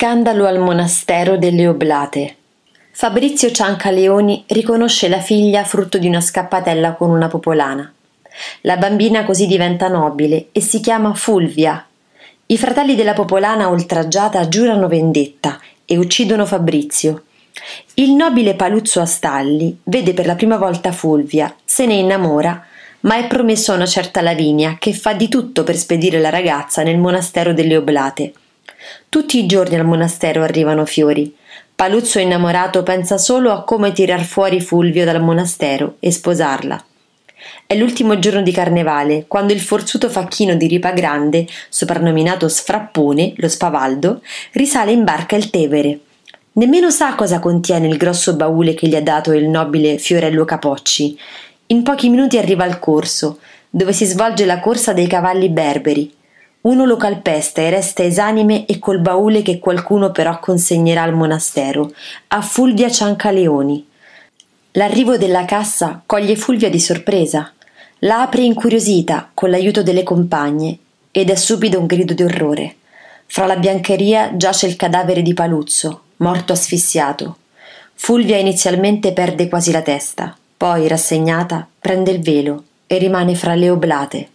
Scandalo al monastero delle Oblate. Fabrizio Ciancaleoni riconosce la figlia frutto di una scappatella con una popolana. La bambina così diventa nobile e si chiama Fulvia. I fratelli della popolana oltraggiata giurano vendetta e uccidono Fabrizio. Il nobile Paluzzo Astalli vede per la prima volta Fulvia, se ne innamora, ma è promesso a una certa Lavinia che fa di tutto per spedire la ragazza nel monastero delle Oblate. Tutti i giorni al monastero arrivano fiori. Paluzzo innamorato pensa solo a come tirar fuori Fulvio dal monastero e sposarla. È l'ultimo giorno di carnevale, quando il forzuto facchino di Ripa Grande, soprannominato Sfrappone, lo spavaldo, risale in barca il Tevere. Nemmeno sa cosa contiene il grosso baule che gli ha dato il nobile Fiorello Capocci. In pochi minuti arriva al corso, dove si svolge la corsa dei cavalli berberi. Uno lo calpesta e resta esanime e col baule che qualcuno però consegnerà al monastero, a Fulvia Ciancaleoni. L'arrivo della cassa coglie Fulvia di sorpresa. La apre incuriosita con l'aiuto delle compagne ed è subito un grido di orrore. Fra la biancheria giace il cadavere di Paluzzo, morto asfissiato. Fulvia inizialmente perde quasi la testa, poi, rassegnata, prende il velo e rimane fra le oblate.